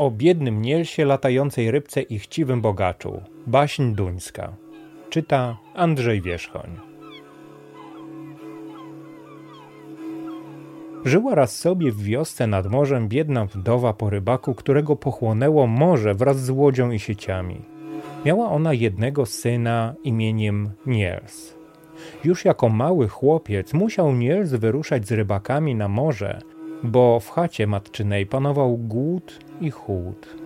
o biednym Nielsie, latającej rybce i chciwym bogaczu. Baśń duńska. Czyta Andrzej Wierzchoń. Żyła raz sobie w wiosce nad morzem biedna wdowa po rybaku, którego pochłonęło morze wraz z łodzią i sieciami. Miała ona jednego syna imieniem Niels. Już jako mały chłopiec musiał Niels wyruszać z rybakami na morze, bo w chacie matczynej panował głód i chłód.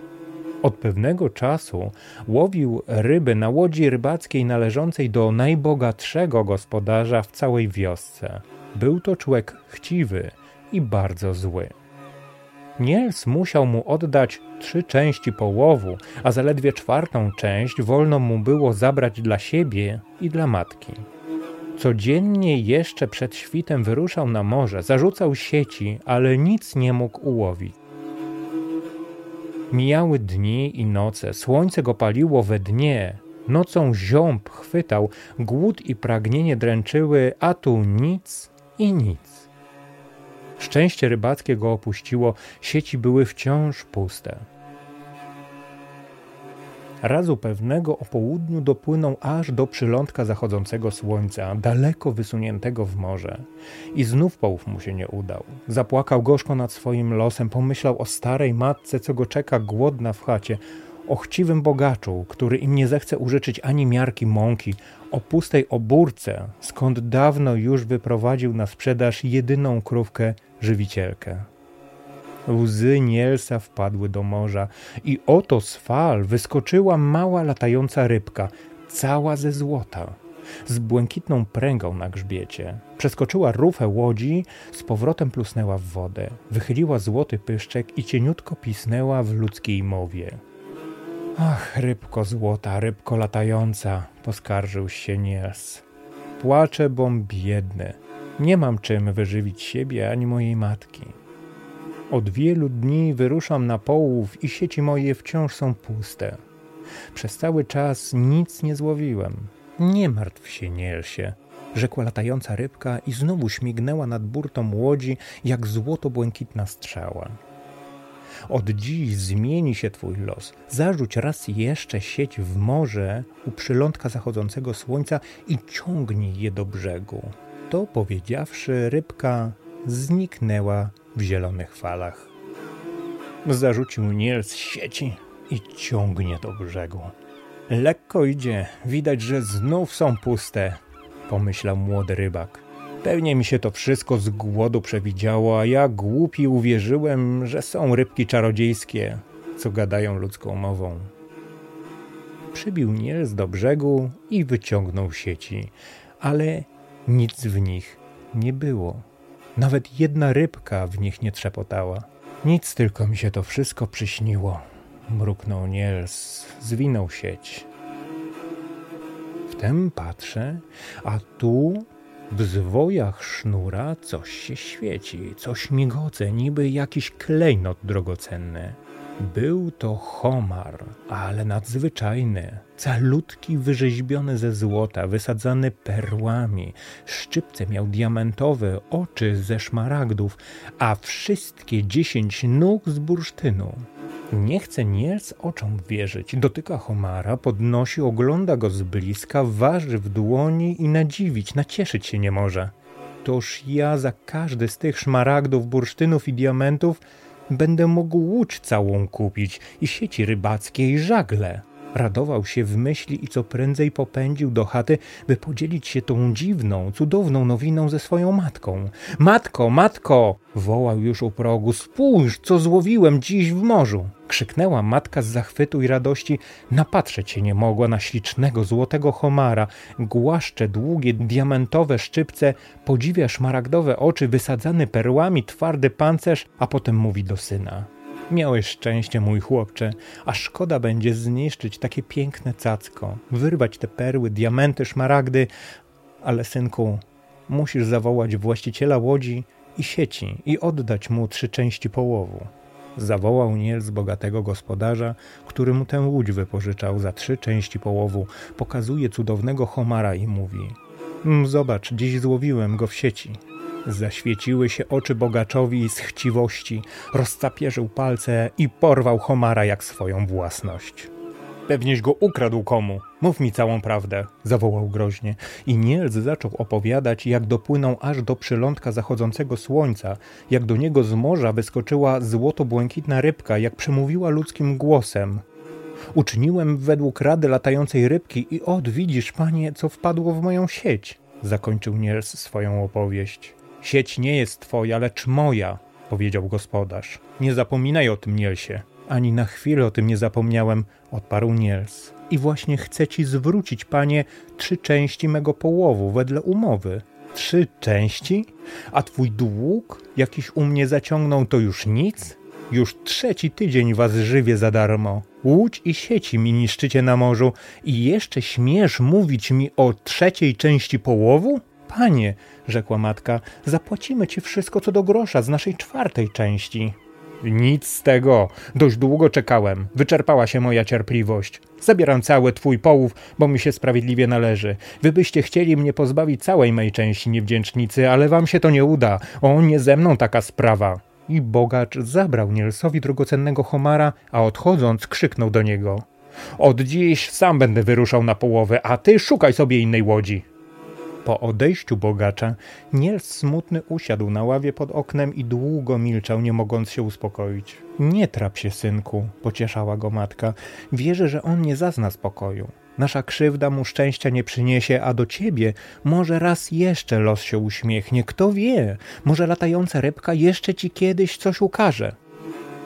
Od pewnego czasu łowił ryby na łodzi rybackiej należącej do najbogatszego gospodarza w całej wiosce. Był to człowiek chciwy i bardzo zły. Niels musiał mu oddać trzy części połowu, a zaledwie czwartą część wolno mu było zabrać dla siebie i dla matki. Codziennie jeszcze przed świtem wyruszał na morze, zarzucał sieci, ale nic nie mógł ułowić. Mijały dni i noce, słońce go paliło we dnie, nocą ziąb chwytał, głód i pragnienie dręczyły, a tu nic i nic. Szczęście rybackie go opuściło, sieci były wciąż puste. Razu pewnego o południu dopłynął aż do przylądka zachodzącego słońca, daleko wysuniętego w morze. I znów połów mu się nie udał. Zapłakał gorzko nad swoim losem, pomyślał o starej matce, co go czeka głodna w chacie, o chciwym bogaczu, który im nie zechce użyczyć ani miarki mąki, o pustej obórce, skąd dawno już wyprowadził na sprzedaż jedyną krówkę żywicielkę. Łzy Nielsa wpadły do morza i oto z fal wyskoczyła mała latająca rybka, cała ze złota, z błękitną pręgą na grzbiecie. Przeskoczyła rufę łodzi, z powrotem plusnęła w wodę, wychyliła złoty pyszczek i cieniutko pisnęła w ludzkiej mowie. Ach, rybko złota, rybko latająca, poskarżył się Niels. Płaczę, bom biedny. Nie mam czym wyżywić siebie ani mojej matki. Od wielu dni wyruszam na połów i sieci moje wciąż są puste. Przez cały czas nic nie złowiłem. Nie martw się, Nielsie, rzekła latająca rybka i znowu śmignęła nad burtą łodzi jak złoto-błękitna strzała. Od dziś zmieni się twój los. Zarzuć raz jeszcze sieć w morze u przylądka zachodzącego słońca i ciągnij je do brzegu. To powiedziawszy, rybka zniknęła w zielonych falach. Zarzucił Niel z sieci i ciągnie do brzegu. Lekko idzie, widać, że znów są puste, pomyślał młody rybak. Pewnie mi się to wszystko z głodu przewidziało, a ja głupi uwierzyłem, że są rybki czarodziejskie, co gadają ludzką mową. Przybił Niels do brzegu i wyciągnął sieci, ale nic w nich nie było. Nawet jedna rybka w nich nie trzepotała. Nic tylko mi się to wszystko przyśniło. Mruknął Niels, zwinął sieć. Wtem patrzę, a tu w zwojach sznura coś się świeci, coś migoce, niby jakiś klejnot drogocenny. Był to homar, ale nadzwyczajny, calutki, wyrzeźbiony ze złota, wysadzany perłami. Szczypce miał diamentowe, oczy ze szmaragdów, a wszystkie dziesięć nóg z bursztynu. Nie chce Niels oczom wierzyć. Dotyka homara, podnosi, ogląda go z bliska, waży w dłoni i nadziwić, nacieszyć się nie może. Toż ja za każdy z tych szmaragdów, bursztynów i diamentów Będę mógł łódź całą kupić i sieci rybackie i żagle. Radował się w myśli i co prędzej popędził do chaty, by podzielić się tą dziwną, cudowną nowiną ze swoją matką. Matko, matko! wołał już u progu. Spójrz, co złowiłem dziś w morzu! Krzyknęła matka z zachwytu i radości. Napatrzeć się nie mogła na ślicznego złotego homara. Głaszcze długie, diamentowe szczypce, podziwia szmaragdowe oczy, wysadzany perłami twardy pancerz, a potem mówi do syna. Miałeś szczęście, mój chłopcze, a szkoda będzie zniszczyć takie piękne cacko, wyrwać te perły, diamenty, szmaragdy, ale synku, musisz zawołać właściciela łodzi i sieci i oddać mu trzy części połowu. Zawołał Niels bogatego gospodarza, który mu tę łódź wypożyczał za trzy części połowu, pokazuje cudownego homara i mówi: mm, Zobacz, dziś złowiłem go w sieci. Zaświeciły się oczy bogaczowi z chciwości, rozcapierzył palce i porwał homara jak swoją własność. Pewnieś go ukradł komu. Mów mi całą prawdę, zawołał groźnie. I Niels zaczął opowiadać, jak dopłynął aż do przylądka zachodzącego słońca, jak do niego z morza wyskoczyła złoto-błękitna rybka, jak przemówiła ludzkim głosem. Uczyniłem według rady latającej rybki i od widzisz, panie, co wpadło w moją sieć, zakończył Niels swoją opowieść. Sieć nie jest twoja, lecz moja, powiedział gospodarz. Nie zapominaj o tym, Nielsie. Ani na chwilę o tym nie zapomniałem, odparł Niels. I właśnie chcę ci zwrócić, panie, trzy części mego połowu wedle umowy. Trzy części? A twój dług, jakiś u mnie zaciągnął, to już nic? Już trzeci tydzień was żywię za darmo. Łódź i sieci mi niszczycie na morzu i jeszcze śmiesz mówić mi o trzeciej części połowu? Panie, rzekła matka, zapłacimy ci wszystko co do grosza z naszej czwartej części. Nic z tego. Dość długo czekałem. Wyczerpała się moja cierpliwość. Zabieram cały twój połów, bo mi się sprawiedliwie należy. Wy byście chcieli mnie pozbawić całej mej części niewdzięcznicy, ale wam się to nie uda. O, nie ze mną taka sprawa. I bogacz zabrał Nielsowi drogocennego homara, a odchodząc krzyknął do niego. Od dziś sam będę wyruszał na połowę, a ty szukaj sobie innej łodzi. Po odejściu bogacza, Niels smutny usiadł na ławie pod oknem i długo milczał, nie mogąc się uspokoić. Nie trap się, synku, pocieszała go matka. Wierzę, że on nie zazna spokoju. Nasza krzywda mu szczęścia nie przyniesie, a do ciebie może raz jeszcze los się uśmiechnie. Kto wie, może latająca rybka jeszcze ci kiedyś coś ukaże.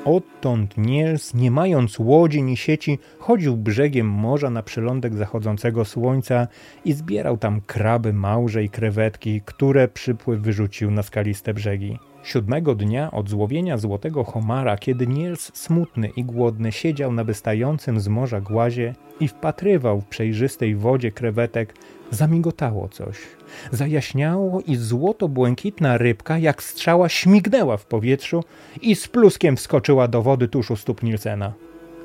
Odtąd Niels, nie mając łodzi ni sieci, chodził brzegiem morza na przylądek zachodzącego słońca i zbierał tam kraby małże i krewetki, które przypływ wyrzucił na skaliste brzegi. Siódmego dnia od złowienia złotego homara, kiedy Niels smutny i głodny siedział na wystającym z morza głazie i wpatrywał w przejrzystej wodzie krewetek, zamigotało coś. Zajaśniało i złoto-błękitna rybka jak strzała śmignęła w powietrzu i z pluskiem wskoczyła do wody tuż u stóp Nilsena.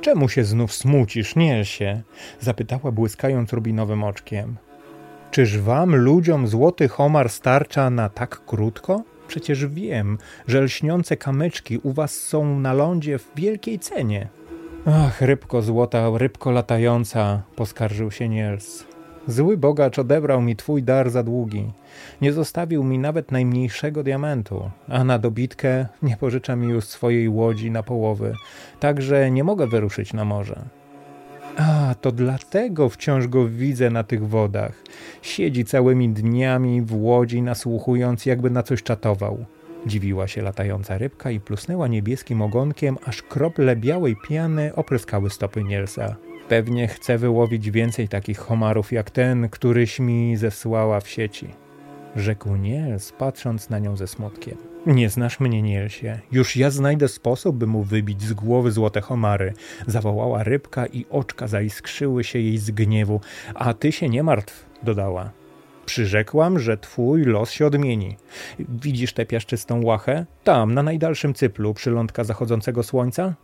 Czemu się znów smucisz, Nielsie? zapytała błyskając rubinowym oczkiem. Czyż wam, ludziom, złoty homar starcza na tak krótko? Przecież wiem, że lśniące kamyczki u was są na lądzie w wielkiej cenie. Ach, rybko złota, rybko latająca, poskarżył się Niels. Zły bogacz odebrał mi twój dar za długi. Nie zostawił mi nawet najmniejszego diamentu, a na dobitkę nie pożycza mi już swojej łodzi na połowy, także nie mogę wyruszyć na morze. A, to dlatego wciąż go widzę na tych wodach. Siedzi całymi dniami w łodzi, nasłuchując, jakby na coś czatował. Dziwiła się latająca rybka i plusnęła niebieskim ogonkiem, aż krople białej piany opryskały stopy Nielsa. Pewnie chce wyłowić więcej takich homarów jak ten, któryś mi zesłała w sieci. Rzekł Niels, patrząc na nią ze smutkiem. Nie znasz mnie, Nielsie. Już ja znajdę sposób, by mu wybić z głowy złote homary. Zawołała rybka i oczka zaiskrzyły się jej z gniewu. A ty się nie martw, dodała. Przyrzekłam, że twój los się odmieni. Widzisz tę piaszczystą łachę? Tam, na najdalszym cyplu przylądka zachodzącego słońca?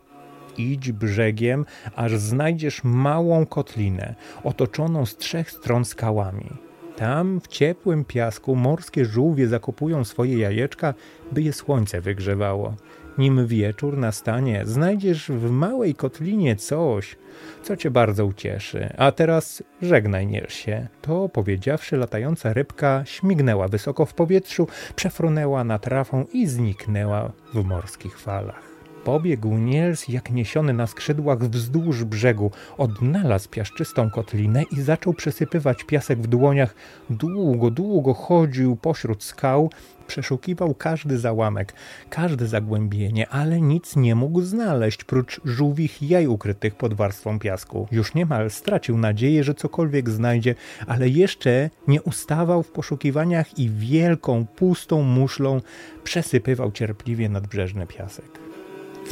Idź brzegiem, aż znajdziesz małą kotlinę, otoczoną z trzech stron skałami. Tam, w ciepłym piasku, morskie żółwie zakopują swoje jajeczka, by je słońce wygrzewało. Nim wieczór nastanie, znajdziesz w małej kotlinie coś, co cię bardzo ucieszy. A teraz żegnaj, Niersie. To powiedziawszy, latająca rybka śmignęła wysoko w powietrzu, przefrunęła nad trafą i zniknęła w morskich falach. Pobiegł Niels jak niesiony na skrzydłach wzdłuż brzegu, odnalazł piaszczystą kotlinę i zaczął przesypywać piasek w dłoniach. Długo, długo chodził pośród skał, przeszukiwał każdy załamek, każde zagłębienie, ale nic nie mógł znaleźć, prócz żółwich jaj ukrytych pod warstwą piasku. Już niemal stracił nadzieję, że cokolwiek znajdzie, ale jeszcze nie ustawał w poszukiwaniach i wielką, pustą muszlą przesypywał cierpliwie nadbrzeżny piasek.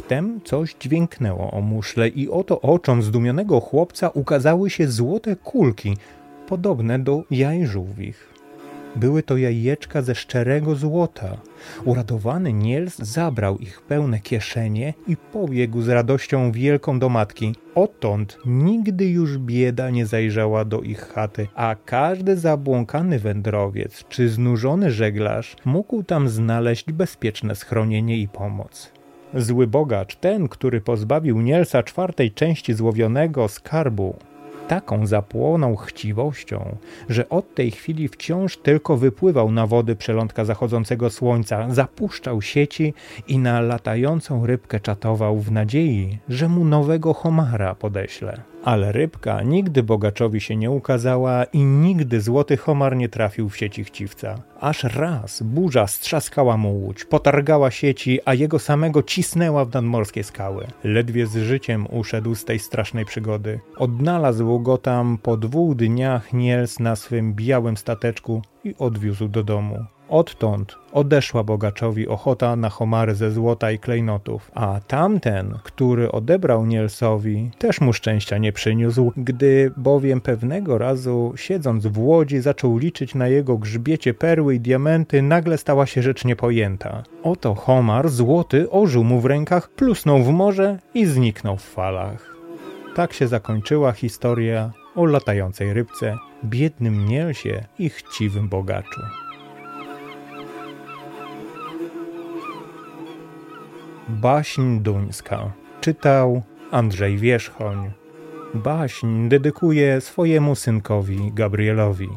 Wtem coś dźwięknęło o muszle i oto oczom zdumionego chłopca ukazały się złote kulki, podobne do jaj żółwich. Były to jajeczka ze szczerego złota. Uradowany Niels zabrał ich pełne kieszenie i pobiegł z radością wielką do matki. Odtąd nigdy już bieda nie zajrzała do ich chaty, a każdy zabłąkany wędrowiec czy znużony żeglarz mógł tam znaleźć bezpieczne schronienie i pomoc. Zły bogacz, ten, który pozbawił Nielsa czwartej części złowionego skarbu, taką zapłonął chciwością, że od tej chwili wciąż tylko wypływał na wody przelądka zachodzącego słońca, zapuszczał sieci i na latającą rybkę czatował w nadziei, że mu nowego homara podeśle. Ale rybka nigdy bogaczowi się nie ukazała i nigdy złoty homar nie trafił w sieci chciwca. Aż raz burza strzaskała mu łódź, potargała sieci, a jego samego cisnęła w nadmorskie skały. Ledwie z życiem uszedł z tej strasznej przygody. Odnalazł go tam po dwóch dniach Niels na swym białym stateczku i odwiózł do domu. Odtąd odeszła bogaczowi ochota na homary ze złota i klejnotów, a tamten, który odebrał Nielsowi, też mu szczęścia nie przyniósł, gdy bowiem pewnego razu, siedząc w łodzi, zaczął liczyć na jego grzbiecie perły i diamenty, nagle stała się rzecz niepojęta. Oto homar złoty ożył mu w rękach, plusnął w morze i zniknął w falach. Tak się zakończyła historia o latającej rybce, biednym Nielsie i chciwym bogaczu. Baśń duńska. Czytał Andrzej Wierzchoń. Baśń dedykuje swojemu synkowi Gabrielowi.